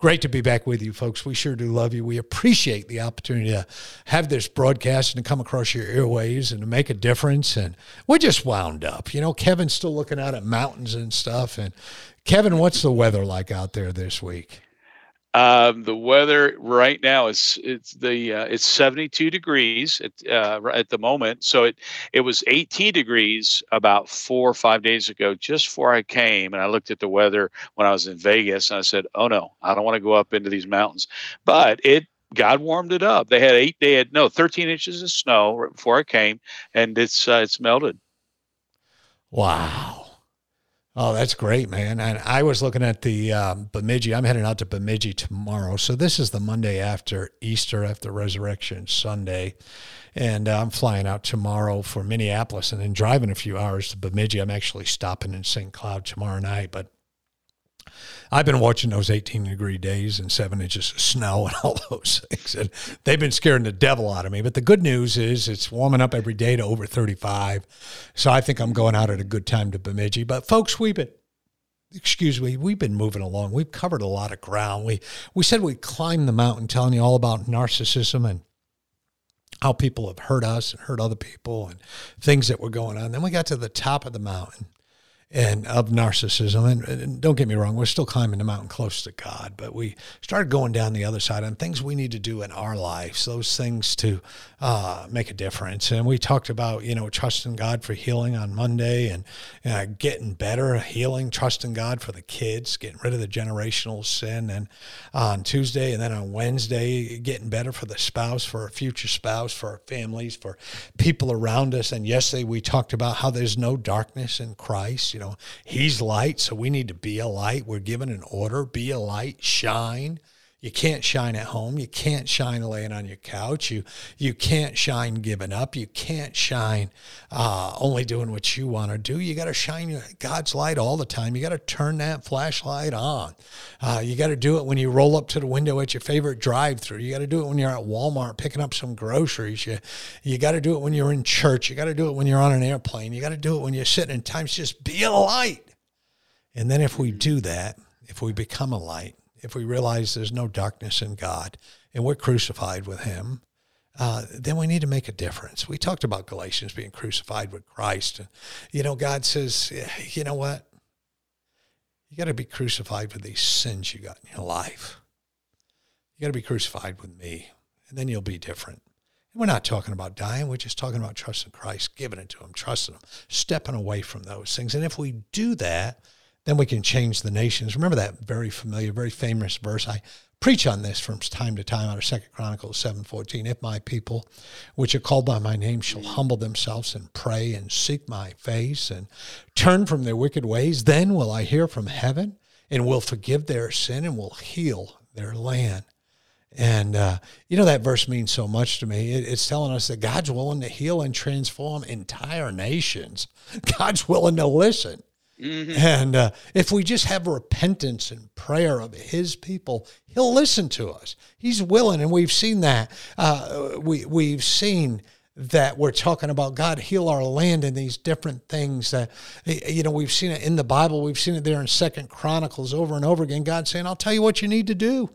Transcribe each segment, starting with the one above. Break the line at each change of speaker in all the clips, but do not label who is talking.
Great to be back with you, folks. We sure do love you. We appreciate the opportunity to have this broadcast and to come across your airways and to make a difference. And we're just wound up. You know, Kevin's still looking out at mountains and stuff. And Kevin, what's the weather like out there this week?
Um, the weather right now is it's the uh, it's 72 degrees at, uh, at the moment. So it it was 18 degrees about four or five days ago, just before I came, and I looked at the weather when I was in Vegas, and I said, "Oh no, I don't want to go up into these mountains." But it God warmed it up. They had eight, they had no 13 inches of snow before I came, and it's uh, it's melted.
Wow. Oh, that's great, man. And I was looking at the um, Bemidji. I'm heading out to Bemidji tomorrow. So this is the Monday after Easter, after Resurrection Sunday. And uh, I'm flying out tomorrow for Minneapolis and then driving a few hours to Bemidji. I'm actually stopping in St. Cloud tomorrow night. But I've been watching those 18 degree days and seven inches of snow and all those things. And they've been scaring the devil out of me. But the good news is it's warming up every day to over 35. So I think I'm going out at a good time to Bemidji. But folks, we've been excuse me, we've been moving along. We've covered a lot of ground. We we said we climbed the mountain telling you all about narcissism and how people have hurt us and hurt other people and things that were going on. Then we got to the top of the mountain and of narcissism. And, and, don't get me wrong, we're still climbing the mountain close to God, but we started going down the other side on things we need to do in our lives, those things to uh, make a difference. And we talked about, you know, trusting God for healing on Monday and uh, getting better, healing, trusting God for the kids, getting rid of the generational sin. And on Tuesday and then on Wednesday, getting better for the spouse, for our future spouse, for our families, for people around us. And yesterday we talked about how there's no darkness in Christ you know, he's light, so we need to be a light. We're given an order be a light, shine. You can't shine at home. You can't shine laying on your couch. You you can't shine giving up. You can't shine uh, only doing what you want to do. You got to shine God's light all the time. You got to turn that flashlight on. Uh, you got to do it when you roll up to the window at your favorite drive-through. You got to do it when you're at Walmart picking up some groceries. You you got to do it when you're in church. You got to do it when you're on an airplane. You got to do it when you're sitting in times. Just be a light. And then if we do that, if we become a light if we realize there's no darkness in God and we're crucified with Him, uh, then we need to make a difference. We talked about Galatians being crucified with Christ. And, you know, God says, you know what? You got to be crucified for these sins you got in your life. You got to be crucified with me, and then you'll be different. And we're not talking about dying. We're just talking about trusting Christ, giving it to Him, trusting Him, stepping away from those things. And if we do that, then we can change the nations. Remember that very familiar, very famous verse. I preach on this from time to time out of Second Chronicles 7:14. If my people, which are called by my name, shall humble themselves and pray and seek my face and turn from their wicked ways, then will I hear from heaven and will forgive their sin and will heal their land. And uh, you know that verse means so much to me. It, it's telling us that God's willing to heal and transform entire nations. God's willing to listen. Mm-hmm. And uh, if we just have repentance and prayer of His people, He'll listen to us. He's willing, and we've seen that. Uh, we we've seen that we're talking about God heal our land and these different things that you know we've seen it in the Bible. We've seen it there in Second Chronicles over and over again. God saying, "I'll tell you what you need to do."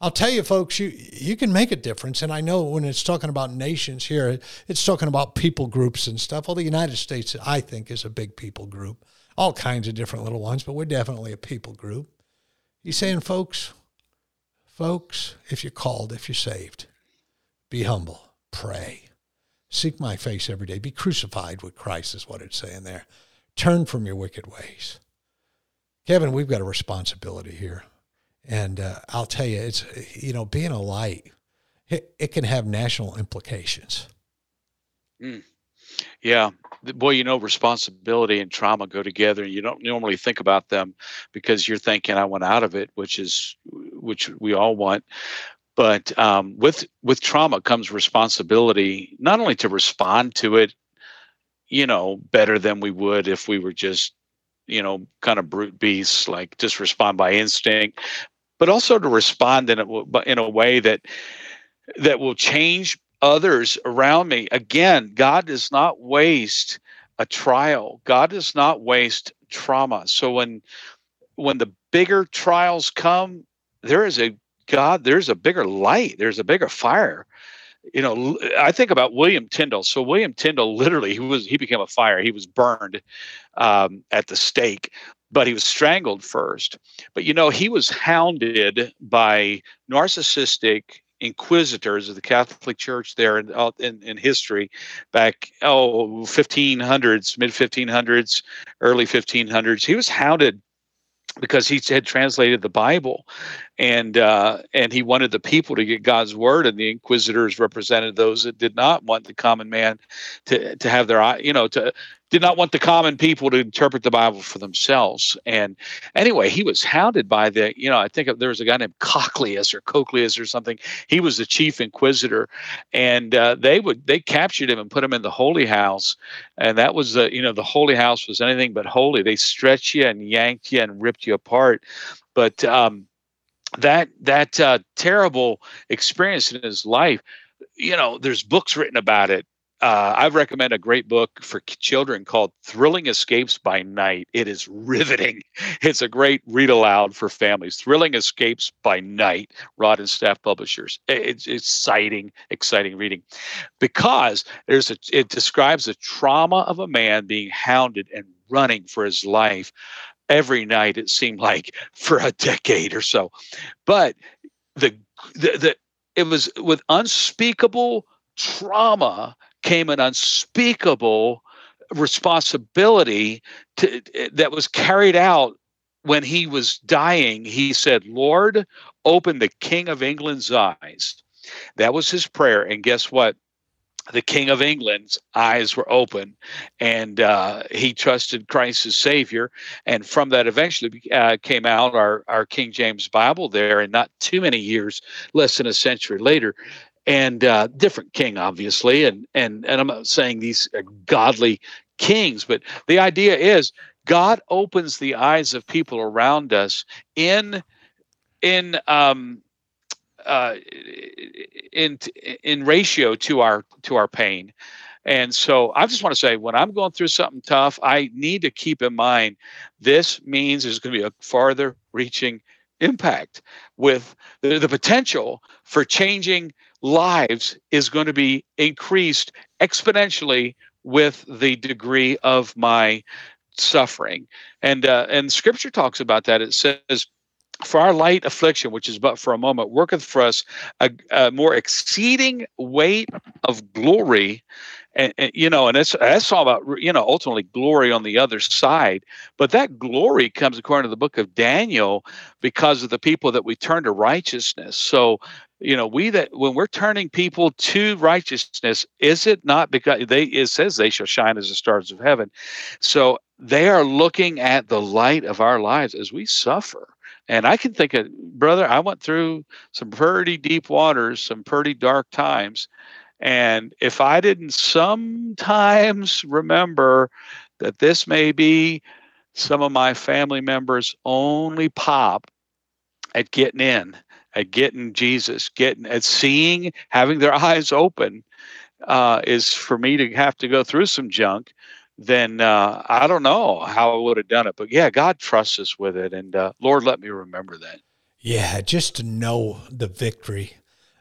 I'll tell you, folks, you you can make a difference. And I know when it's talking about nations here, it's talking about people groups and stuff. Well, the United States, I think, is a big people group all kinds of different little ones, but we're definitely a people group. He's saying, folks, folks, if you're called, if you're saved, be humble, pray, seek my face every day, be crucified with Christ, is what it's saying there. Turn from your wicked ways. Kevin, we've got a responsibility here. And uh, I'll tell you, it's, you know, being a light, it, it can have national implications.
Mm. Yeah, boy, you know, responsibility and trauma go together, and you don't normally think about them because you're thinking, "I want out of it," which is which we all want. But um, with with trauma comes responsibility, not only to respond to it you know, better than we would if we were just, you know, kind of brute beasts, like just respond by instinct, but also to respond in a, in a way that that will change others around me. Again, God does not waste a trial. God does not waste trauma. So when when the bigger trials come, there is a God, there's a bigger light, there's a bigger fire. You know, I think about William Tyndale. So William Tyndale, literally, he was he became a fire. He was burned um, at the stake, but he was strangled first. But you know, he was hounded by narcissistic inquisitors of the Catholic Church there in, in, in history back, oh, 1500s, mid 1500s, early 1500s. He was hounded because he had translated the Bible, and uh, and he wanted the people to get God's word, and the inquisitors represented those that did not want the common man to to have their you know to did not want the common people to interpret the Bible for themselves. And anyway, he was hounded by the, you know, I think there was a guy named Cochlaeus or Cochlaeus or something. He was the chief inquisitor, and uh, they would they captured him and put him in the holy house, and that was the, you know, the holy house was anything but holy. They stretched you and yanked you and ripped you apart, but um, that that uh, terrible experience in his life you know there's books written about it uh, I recommend a great book for children called Thrilling Escapes by Night. It is riveting. It's a great read aloud for families. Thrilling Escapes by Night, Rod and Staff Publishers. It's, exciting, exciting reading because there's a, it describes the trauma of a man being hounded and running for his life every night, it seemed like for a decade or so. But the, the, the it was with unspeakable trauma came an unspeakable responsibility to, that was carried out when he was dying. He said, Lord, open the King of England's eyes. That was his prayer. And guess what? The King of England's eyes were open, and uh, he trusted Christ as Savior. And from that, eventually uh, came out our, our King James Bible there. And not too many years, less than a century later, and uh, different king, obviously. And and and I'm not saying these are godly kings, but the idea is God opens the eyes of people around us in in um, uh, in in ratio to our to our pain. And so I just want to say when I'm going through something tough, I need to keep in mind this means there's going to be a farther reaching impact with the, the potential for changing lives is going to be increased exponentially with the degree of my suffering. And uh, and scripture talks about that. It says for our light affliction which is but for a moment worketh for us a, a more exceeding weight of glory. And, and, you know and it's that's all about you know ultimately glory on the other side. But that glory comes according to the book of daniel because of the people that we turn to righteousness. So you know we that when we're turning people to righteousness is it not because they it says they shall shine as the stars of heaven. So they are looking at the light of our lives as we suffer and i can think of brother i went through some pretty deep waters some pretty dark times and if i didn't sometimes remember that this may be some of my family members only pop at getting in at getting Jesus, getting at seeing, having their eyes open, uh, is for me to have to go through some junk. Then uh, I don't know how I would have done it, but yeah, God trusts us with it, and uh, Lord, let me remember that.
Yeah, just to know the victory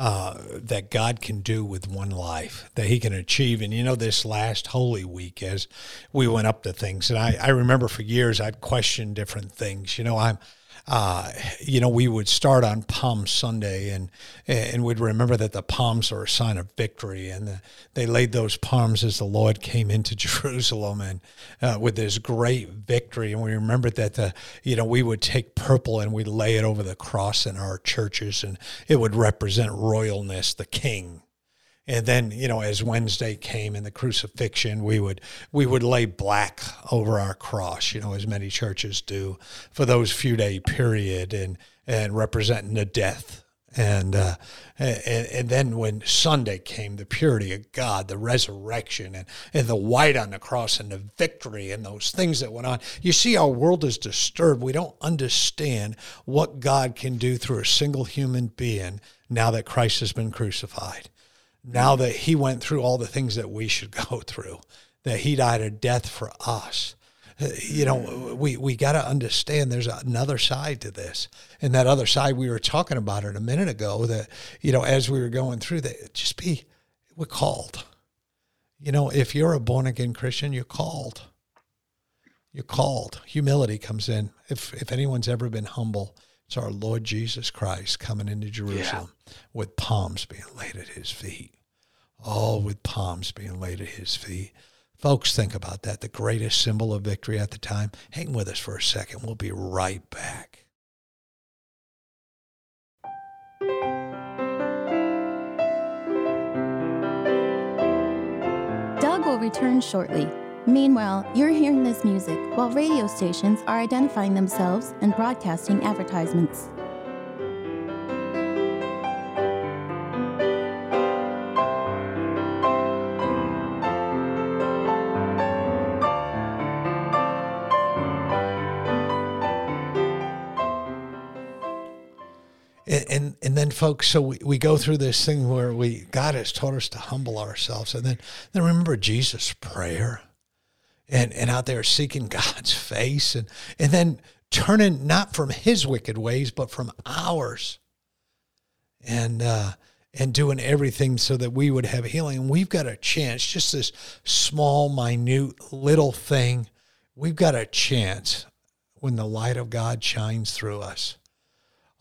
uh, that God can do with one life, that He can achieve. And you know, this last Holy Week, as we went up to things, and I, I remember for years I'd questioned different things. You know, I'm uh, you know, we would start on Palm Sunday and and we'd remember that the palms are a sign of victory, and the, they laid those palms as the Lord came into Jerusalem and uh, with this great victory. And we remembered that the you know we would take purple and we'd lay it over the cross in our churches, and it would represent royalness, the King and then you know as wednesday came in the crucifixion we would we would lay black over our cross you know as many churches do for those few day period and and representing the death And, uh, and and then when Sunday came, the purity of God, the resurrection, and, and the white on the cross, and the victory, and those things that went on. You see, our world is disturbed. We don't understand what God can do through a single human being now that Christ has been crucified. Now that He went through all the things that we should go through, that He died a death for us you know, we, we got to understand there's another side to this. And that other side, we were talking about it a minute ago that, you know, as we were going through that, just be, we're called. You know, if you're a born again Christian, you're called. You're called. Humility comes in. If, if anyone's ever been humble, it's our Lord Jesus Christ coming into Jerusalem yeah. with palms being laid at his feet. All with palms being laid at his feet. Folks, think about that. The greatest symbol of victory at the time. Hang with us for a second. We'll be right back.
Doug will return shortly. Meanwhile, you're hearing this music while radio stations are identifying themselves and broadcasting advertisements.
and and then folks so we, we go through this thing where we god has taught us to humble ourselves and then then remember jesus prayer and and out there seeking god's face and and then turning not from his wicked ways but from ours. And uh and doing everything so that we would have healing. And we've got a chance just this small minute little thing. We've got a chance when the light of god shines through us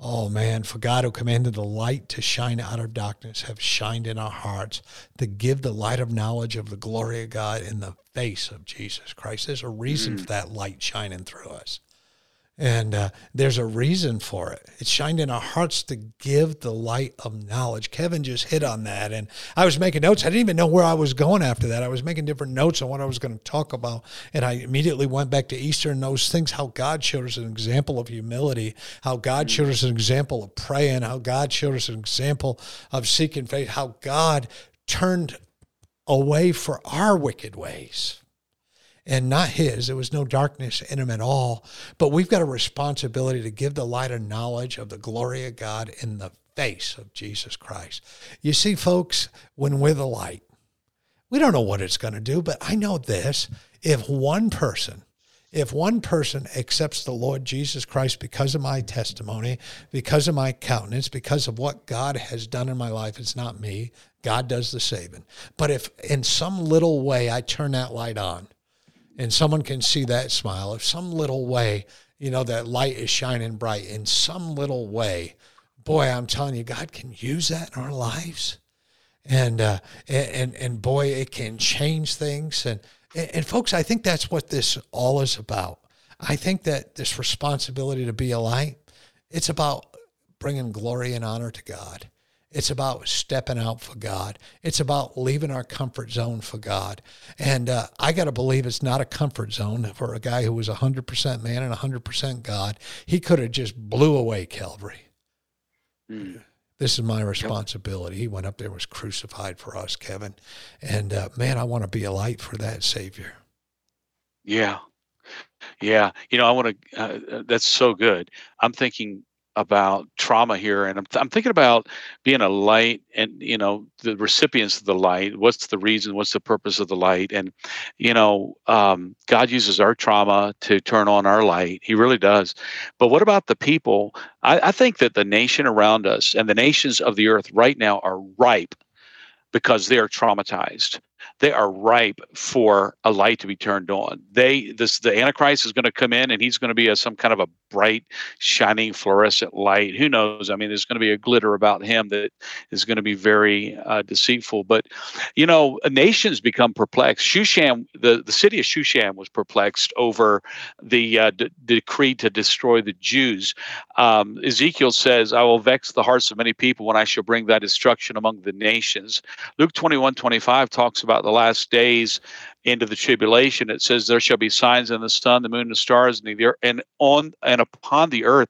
Oh man, for God who commanded the light to shine out of darkness have shined in our hearts to give the light of knowledge of the glory of God in the face of Jesus Christ. There's a reason mm. for that light shining through us. And uh, there's a reason for it. It shined in our hearts to give the light of knowledge. Kevin just hit on that. And I was making notes. I didn't even know where I was going after that. I was making different notes on what I was going to talk about. And I immediately went back to Easter and those things, how God showed us an example of humility, how God showed us an example of praying, how God showed us an example of seeking faith, how God turned away for our wicked ways and not his. There was no darkness in him at all. But we've got a responsibility to give the light of knowledge of the glory of God in the face of Jesus Christ. You see, folks, when we're the light, we don't know what it's going to do, but I know this. If one person, if one person accepts the Lord Jesus Christ because of my testimony, because of my countenance, because of what God has done in my life, it's not me. God does the saving. But if in some little way I turn that light on, and someone can see that smile, if some little way, you know, that light is shining bright in some little way, boy, I'm telling you, God can use that in our lives. And, uh, and, and boy, it can change things. And, and folks, I think that's what this all is about. I think that this responsibility to be a light, it's about bringing glory and honor to God. It's about stepping out for God. It's about leaving our comfort zone for God. And uh, I got to believe it's not a comfort zone for a guy who was 100% man and 100% God. He could have just blew away Calvary. Mm. This is my responsibility. He went up there, was crucified for us, Kevin. And uh, man, I want to be a light for that Savior.
Yeah. Yeah. You know, I want to, uh, uh, that's so good. I'm thinking about trauma here and I'm, I'm thinking about being a light and you know the recipients of the light what's the reason what's the purpose of the light and you know um, god uses our trauma to turn on our light he really does but what about the people? I, I think that the nation around us and the nations of the earth right now are ripe because they are traumatized they are ripe for a light to be turned on. They this the Antichrist is going to come in and he's going to be a, some kind of a bright, shining, fluorescent light. Who knows? I mean, there's going to be a glitter about him that is going to be very uh, deceitful. But you know, nations become perplexed. Shushan, the the city of Shushan, was perplexed over the uh, d- decree to destroy the Jews. Um, Ezekiel says, "I will vex the hearts of many people when I shall bring that destruction among the nations." Luke 21, 25 talks about the last days into the tribulation, it says, "There shall be signs in the sun, the moon, the stars, and the earth, and on and upon the earth."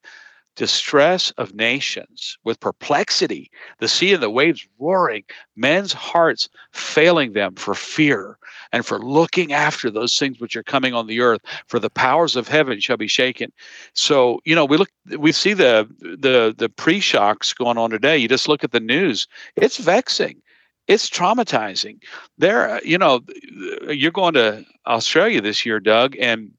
distress of nations, with perplexity, the sea and the waves roaring, men's hearts failing them for fear and for looking after those things which are coming on the earth, for the powers of heaven shall be shaken. So, you know, we look we see the the the pre-shocks going on today. You just look at the news. It's vexing it's traumatizing. There, you know, you're going to Australia this year, Doug, and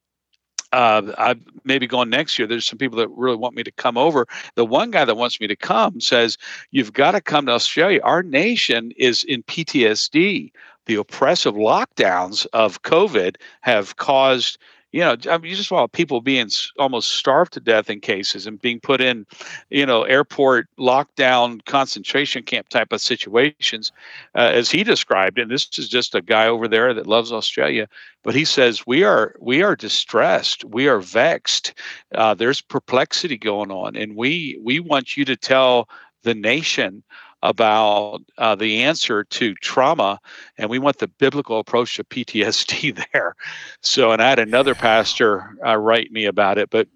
uh, I maybe going next year. There's some people that really want me to come over. The one guy that wants me to come says, "You've got to come to Australia. Our nation is in PTSD. The oppressive lockdowns of COVID have caused." You know, I mean, you just saw people being almost starved to death in cases and being put in, you know, airport lockdown concentration camp type of situations, uh, as he described. And this is just a guy over there that loves Australia, but he says we are we are distressed, we are vexed. Uh, there's perplexity going on, and we we want you to tell the nation about uh, the answer to trauma, and we want the biblical approach to PTSD there. So, and I had another pastor uh, write me about it, but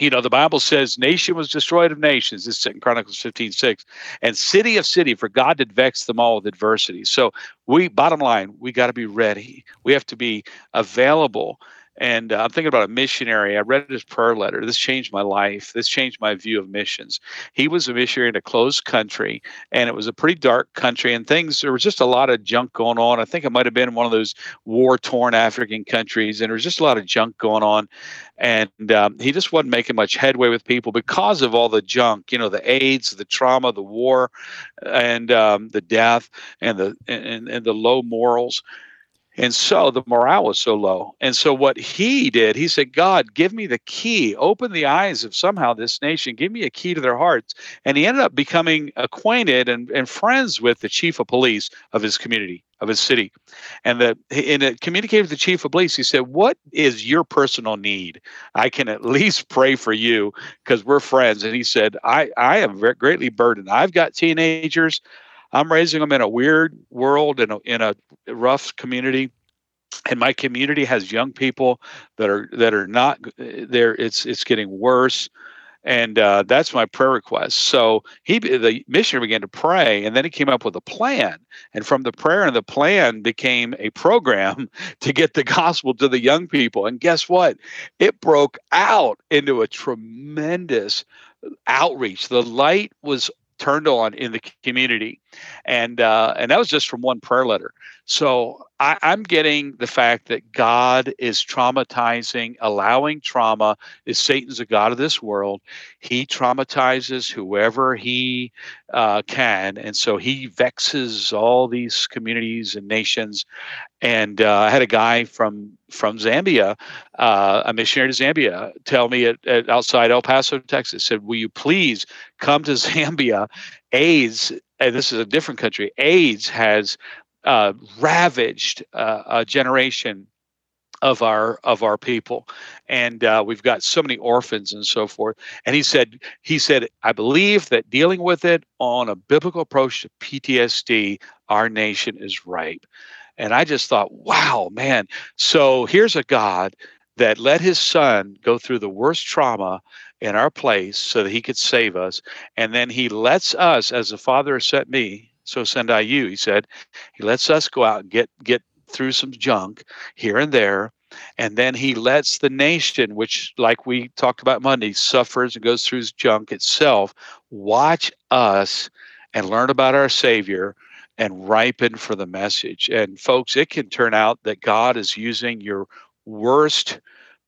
you know, the Bible says nation was destroyed of nations. This is in Chronicles 15, 6. And city of city, for God did vex them all with adversity. So we bottom line, we got to be ready. We have to be available and uh, I'm thinking about a missionary. I read his prayer letter. This changed my life. This changed my view of missions. He was a missionary in a closed country, and it was a pretty dark country, and things, there was just a lot of junk going on. I think it might have been one of those war torn African countries, and there was just a lot of junk going on. And um, he just wasn't making much headway with people because of all the junk, you know, the AIDS, the trauma, the war, and um, the death, and the and, and the low morals. And so the morale was so low. And so what he did, he said, God, give me the key, open the eyes of somehow this nation, give me a key to their hearts. And he ended up becoming acquainted and, and friends with the chief of police of his community, of his city. And that in it communicated with the chief of police, he said, What is your personal need? I can at least pray for you because we're friends. And he said, I, I am greatly burdened. I've got teenagers. I'm raising them in a weird world in a, in a rough community. And my community has young people that are that are not there it's it's getting worse. And uh, that's my prayer request. So he the missionary began to pray and then he came up with a plan. And from the prayer and the plan became a program to get the gospel to the young people. And guess what? It broke out into a tremendous outreach. The light was turned on in the community, and uh, and that was just from one prayer letter. So I, I'm getting the fact that God is traumatizing, allowing trauma. Is Satan's a god of this world? He traumatizes whoever he uh, can, and so he vexes all these communities and nations. And uh, I had a guy from from Zambia, uh, a missionary to Zambia, tell me at, at outside El Paso, Texas, said, "Will you please come to Zambia? AIDS, and this is a different country. AIDS has uh, ravaged uh, a generation of our of our people. And uh, we've got so many orphans and so forth. And he said he said i believe that dealing with it on a biblical approach to ptsd our nation is ripe. And i just thought wow man. So here's a god that let his son go through the worst trauma in our place so that he could save us. And then he lets us as the father has sent me so send I you. He said, he lets us go out and get get through some junk here and there. And then he lets the nation, which, like we talked about Monday, suffers and goes through junk itself, watch us and learn about our Savior and ripen for the message. And folks, it can turn out that God is using your worst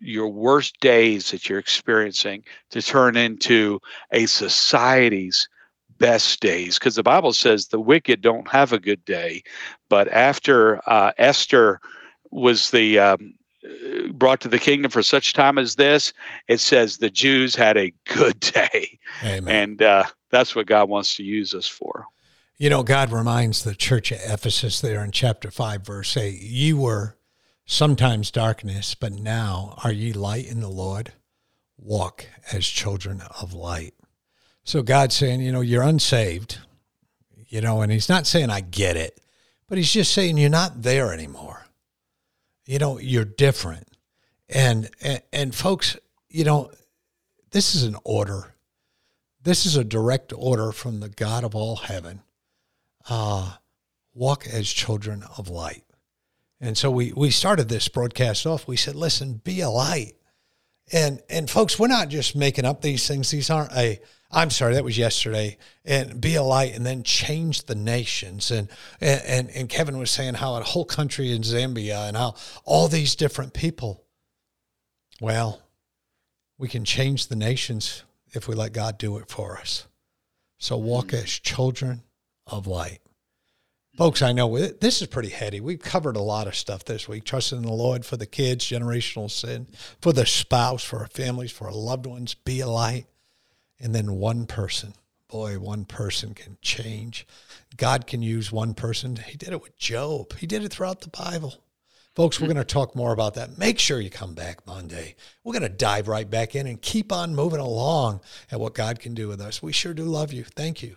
your worst days that you're experiencing to turn into a society's best days because the bible says the wicked don't have a good day but after uh, esther was the um, brought to the kingdom for such time as this it says the jews had a good day. Amen. and uh, that's what god wants to use us for.
You know god reminds the church of ephesus there in chapter 5 verse 8 you were sometimes darkness but now are ye light in the lord. Walk as children of light so God's saying, you know, you're unsaved, you know, and He's not saying, I get it, but He's just saying, you're not there anymore. You know, you're different. And, and, and folks, you know, this is an order. This is a direct order from the God of all heaven. Uh, walk as children of light. And so we, we started this broadcast off. We said, listen, be a light. And and folks, we're not just making up these things. These aren't a I'm sorry, that was yesterday. And be a light and then change the nations. And and and Kevin was saying how a whole country in Zambia and how all these different people. Well, we can change the nations if we let God do it for us. So walk mm-hmm. as children of light. Folks, I know this is pretty heady. We've covered a lot of stuff this week. Trusting in the Lord for the kids, generational sin, for the spouse, for our families, for our loved ones, be a light. And then one person. Boy, one person can change. God can use one person. He did it with Job, He did it throughout the Bible. Folks, we're mm-hmm. going to talk more about that. Make sure you come back Monday. We're going to dive right back in and keep on moving along at what God can do with us. We sure do love you. Thank you.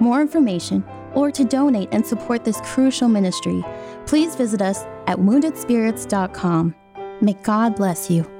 more information, or to donate and support this crucial ministry, please visit us at woundedspirits.com. May God bless you.